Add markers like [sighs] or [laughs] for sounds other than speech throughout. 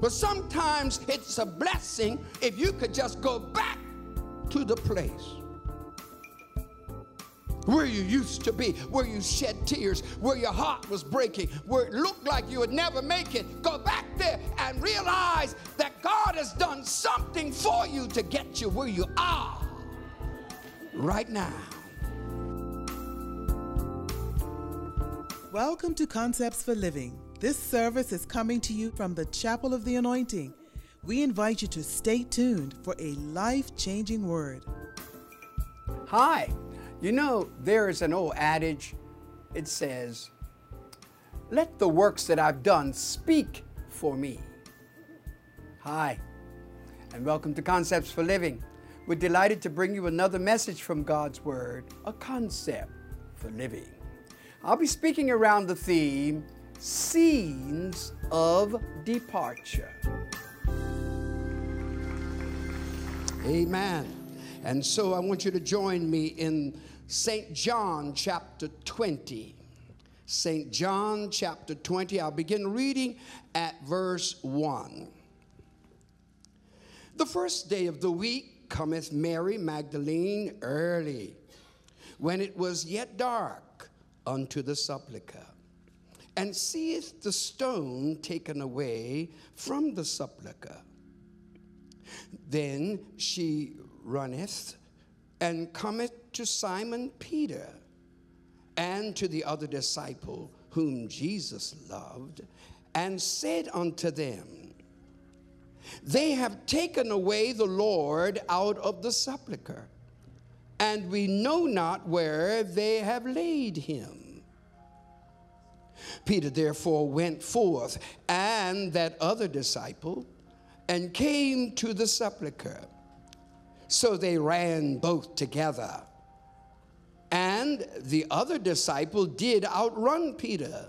But sometimes it's a blessing if you could just go back to the place where you used to be, where you shed tears, where your heart was breaking, where it looked like you would never make it. Go back there and realize that God has done something for you to get you where you are right now. Welcome to Concepts for Living. This service is coming to you from the Chapel of the Anointing. We invite you to stay tuned for a life changing word. Hi. You know, there is an old adage, it says, Let the works that I've done speak for me. Hi, and welcome to Concepts for Living. We're delighted to bring you another message from God's Word, a concept for living. I'll be speaking around the theme Scenes of Departure. Amen. And so I want you to join me in St. John chapter 20. St. John chapter 20. I'll begin reading at verse 1. The first day of the week cometh Mary Magdalene early, when it was yet dark, unto the sepulchre, and seeth the stone taken away from the sepulchre. Then she runneth and cometh to Simon Peter and to the other disciple whom Jesus loved, and said unto them, They have taken away the Lord out of the sepulchre, and we know not where they have laid him. Peter therefore went forth, and that other disciple, and came to the sepulchre. So they ran both together. And the other disciple did outrun Peter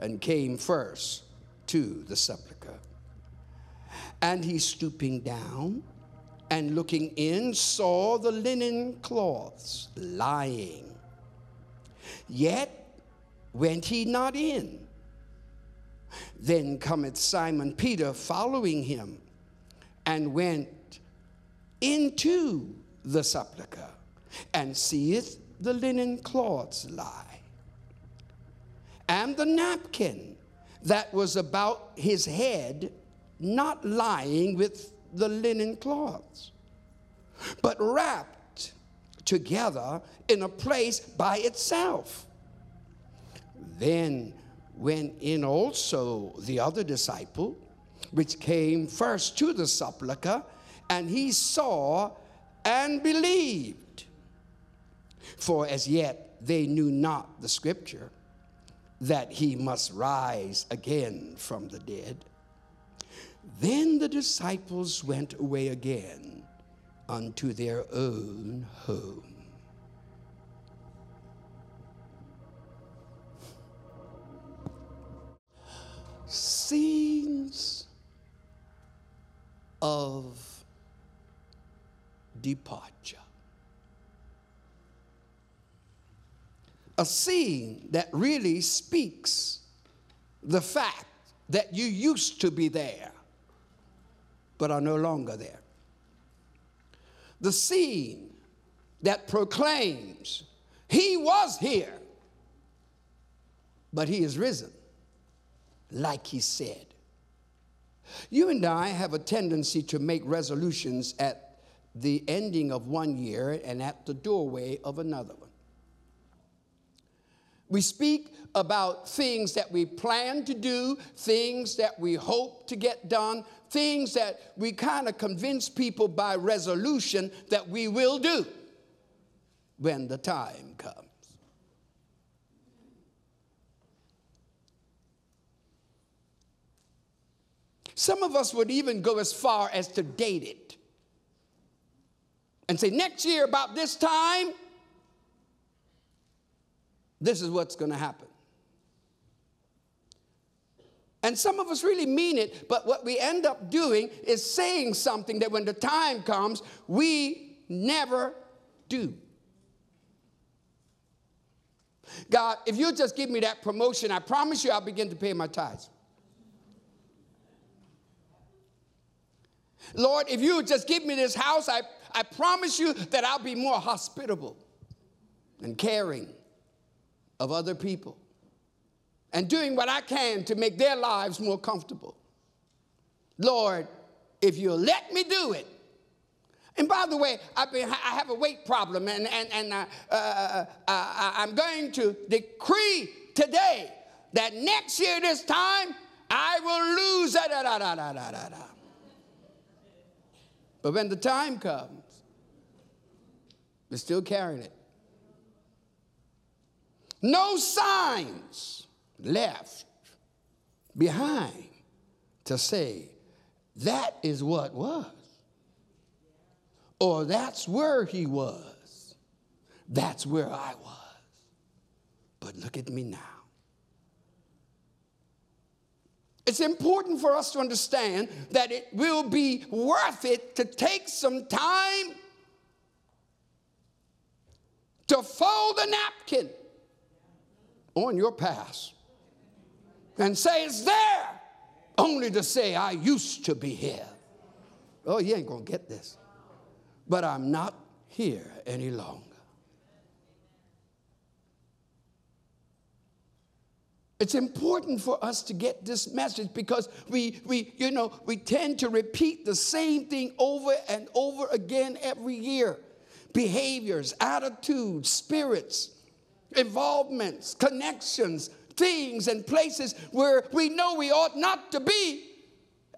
and came first to the sepulchre. And he stooping down and looking in saw the linen cloths lying. Yet went he not in. Then cometh Simon Peter following him and went into the sepulchre and seeth the linen cloths lie, and the napkin that was about his head not lying with the linen cloths, but wrapped together in a place by itself. Then went in also the other disciple, which came first to the sepulchre, and he saw and believed. For as yet they knew not the scripture that he must rise again from the dead. Then the disciples went away again unto their own home. Scenes of departure. a scene that really speaks the fact that you used to be there, but are no longer there. The scene that proclaims he was here, but he is risen, like he said. You and I have a tendency to make resolutions at the ending of one year and at the doorway of another one. We speak about things that we plan to do, things that we hope to get done, things that we kind of convince people by resolution that we will do when the time comes. Some of us would even go as far as to date it and say, next year, about this time, this is what's going to happen. And some of us really mean it, but what we end up doing is saying something that when the time comes, we never do. God, if you just give me that promotion, I promise you I'll begin to pay my tithes. Lord, if you just give me this house, I, I promise you that I'll be more hospitable and caring of other people and doing what I can to make their lives more comfortable. Lord, if you'll let me do it. And by the way, I've been, I have a weight problem, and, and, and uh, uh, uh, uh I'm going to decree today that next year, this time, I will lose. Da, da, da, da, da, da, da. But when the time comes, we're still carrying it. No signs left behind to say that is what was, or that's where he was, that's where I was. But look at me now. It's important for us to understand that it will be worth it to take some time to fold a napkin on your past and say it's there, only to say, I used to be here. Oh, you ain't gonna get this. But I'm not here any longer. It's important for us to get this message because we, we, you know, we tend to repeat the same thing over and over again every year. Behaviors, attitudes, spirits, involvements, connections, things, and places where we know we ought not to be.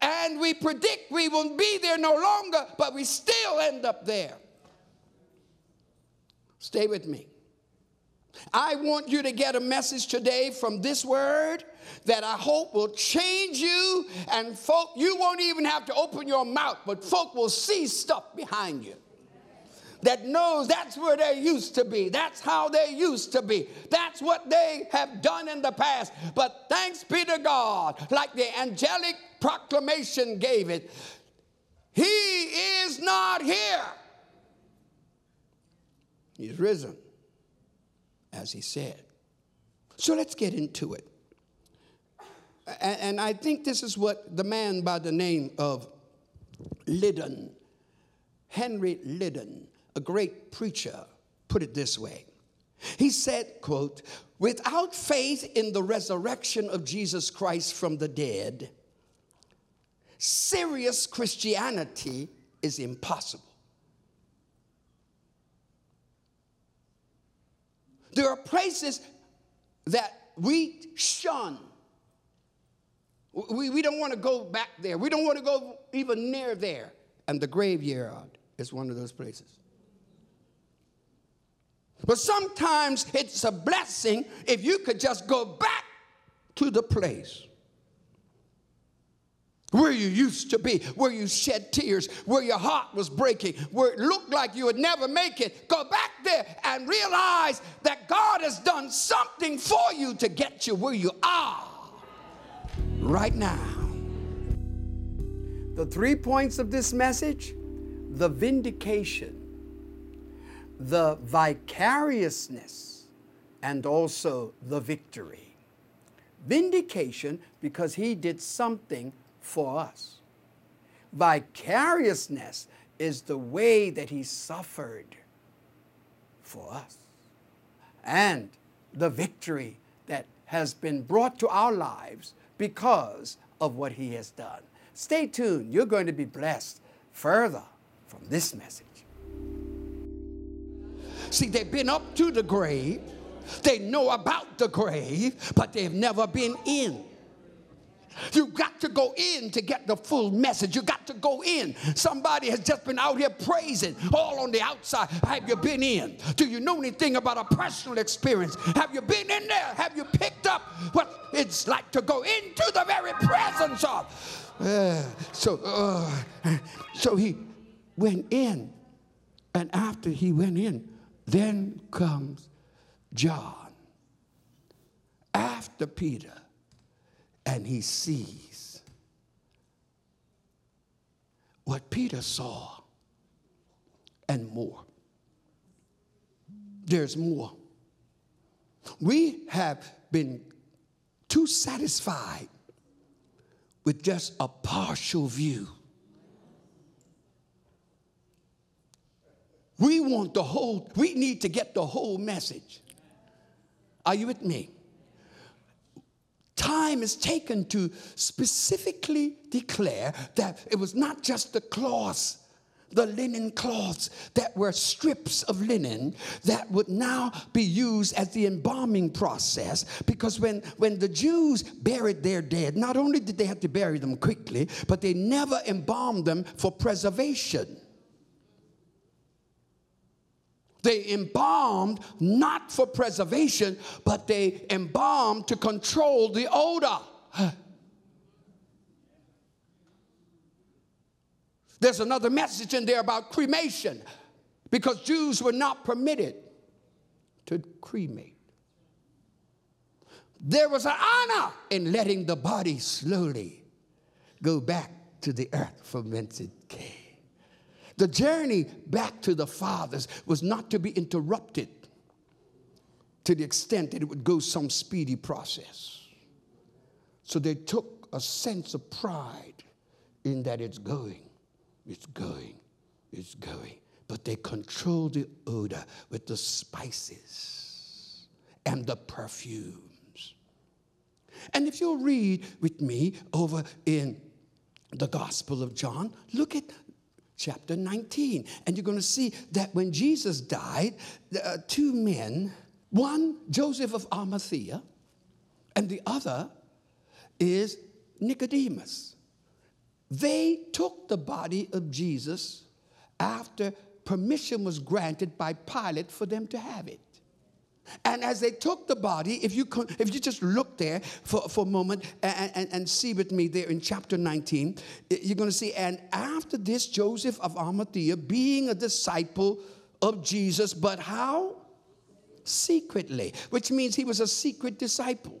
And we predict we won't be there no longer, but we still end up there. Stay with me. I want you to get a message today from this word that I hope will change you, and folk, you won't even have to open your mouth, but folk will see stuff behind you that knows that's where they used to be. That's how they used to be. That's what they have done in the past. But thanks be to God, like the angelic proclamation gave it, He is not here. He's risen as he said. So let's get into it. And, I think this is what the man by the name of Liddon, Henry Liddon, a great preacher, put it this way. He said, quote, without faith in the resurrection of Jesus Christ from the dead, serious Christianity is impossible. There are places that we shun. We, we don't want to go back there. We don't want to go even near there. And the graveyard is one of those places. But sometimes it's a blessing if you could just go back to the place where you used to be, where you shed tears, where your heart was breaking, where it looked like you would never make it. Go back there and realize that God has done something for you to get you where you are right now. The three points of this message the vindication, the vicariousness, and also the victory. Vindication because he did something for us. Vicariousness is the way that he suffered for us. And the victory that has been brought to our lives because of what he has done. Stay tuned. You're going to be blessed further from this message. See, they've been up to the grave, they know about the grave, but they've never been in. You got to go in to get the full message. You got to go in. Somebody has just been out here praising all on the outside. Have you been in? Do you know anything about a personal experience? Have you been in there? Have you picked up what it's like to go into the very presence of? Uh, so, uh, so he went in, and after he went in, then comes John. After Peter and he sees what Peter saw and more. There's more. We have been too satisfied with just a partial view. We want the whole, we need to get the whole message. Are you with me? Time is taken to specifically declare that it was not just the cloths the linen cloths that were strips of linen that would now be used as the embalming process. Because when, when the jews buried their dead not only did they have to bury them quickly but they never embalmed them for preservation they embalmed not for preservation but they embalmed to control the odor [sighs] There's another message in there about cremation because Jews were not permitted to cremate. There was an honor in letting the body slowly go back to the earth from whence it came. The journey back to the fathers was not to be interrupted to the extent that it would go some speedy process. So they took a sense of pride in that it's going. It's going, it's going. But they control the odor with the spices and the perfumes. And if you'll read with me over in the Gospel of John, look at chapter 19. And you're going to see that when Jesus died, uh, two men, one, Joseph of Arimathea, and the other is Nicodemus. They took the body of Jesus after permission was granted by Pilate for them to have it. And as they took the body, if you, if you just look there for, for a moment and, and, and see with me there in chapter 19, you're going to see, and after this, Joseph of Arimathea, being a disciple of Jesus, but how? Secretly, which means he was a secret disciple.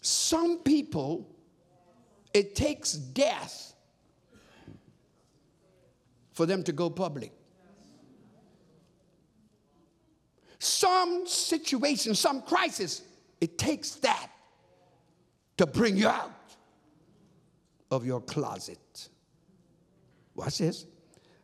Some people, it takes death for them to go public. Some situation, some crisis, it takes that to bring you out of your closet. Watch this.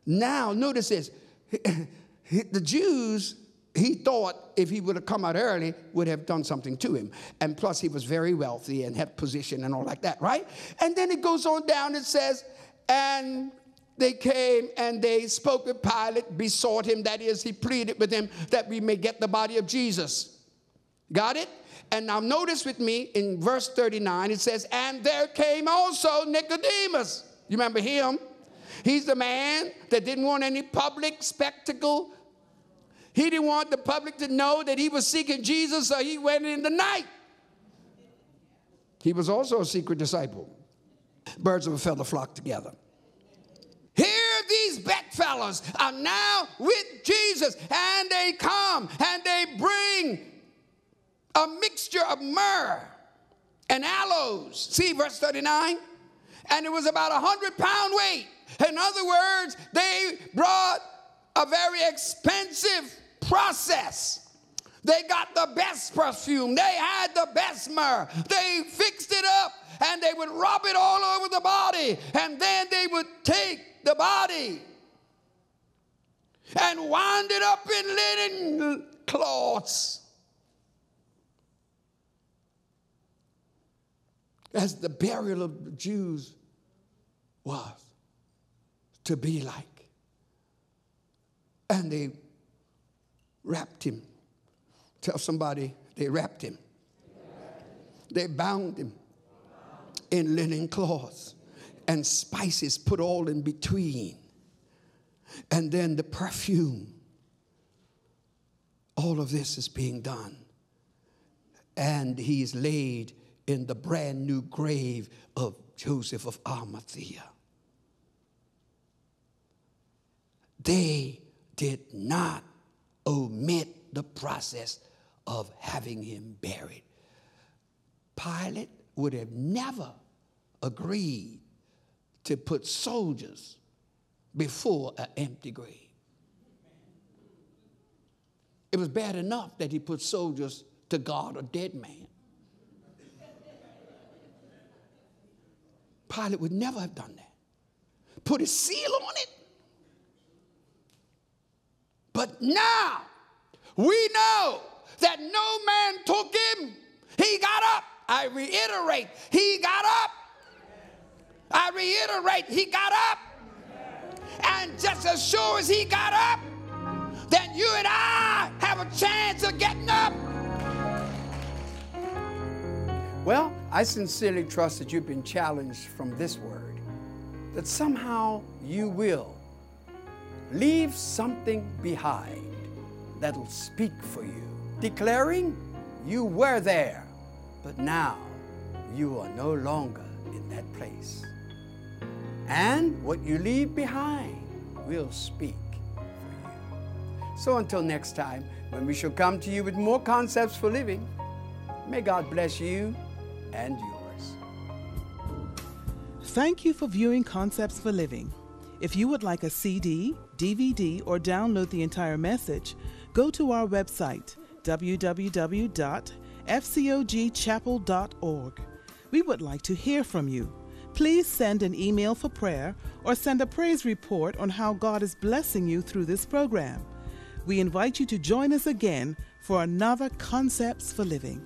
Now, notice this. [laughs] the Jews he thought if he would have come out early would have done something to him and plus he was very wealthy and had position and all like that right and then it goes on down and says and they came and they spoke with pilate besought him that is he pleaded with him that we may get the body of jesus got it and now notice with me in verse 39 it says and there came also nicodemus you remember him he's the man that didn't want any public spectacle he didn't want the public to know that he was seeking Jesus, so he went in the night. He was also a secret disciple. Birds of a feather flock together. These bedfellows are now with Jesus, and they come and they bring a mixture of myrrh and aloes. See verse 39? And it was about a hundred pound weight. In other words, they brought a very expensive process. They got the best perfume. They had the best myrrh. They fixed it up and they would rub it all over the body. And then they would take the body and wind it up in linen cloths. As the burial of the Jews was to be like. And they wrapped him. Tell somebody they wrapped him. They bound him in linen cloths and spices put all in between. And then the perfume. All of this is being done. And he's laid in the brand new grave of Joseph of Arimathea. They did not omit the process of having him buried. Pilate would have never agreed to put soldiers before an empty grave. It was bad enough that he put soldiers to guard a dead man. Pilate would never have done that. put a seal on it. But now we know that no man took him. He got up. I reiterate, he got up. I reiterate, he got up. And just as sure as he got up, then you and I have a chance of getting up. Well, I sincerely trust that you've been challenged from this word, that somehow you will leave something behind that'll speak for you, declaring you were there, but now you are no longer in that place. And what you leave behind will speak for you. So until next time, when we shall come to you with more concepts for living, may God bless you and yours. Thank you for viewing Concepts for Living. If you would like a CD, DVD, or download the entire message, go to our website, www.fcogchapel.org. We would like to hear from you. Please send an email for prayer or send a praise report on how God is blessing you through this program. We invite you to join us again for another Concepts for Living.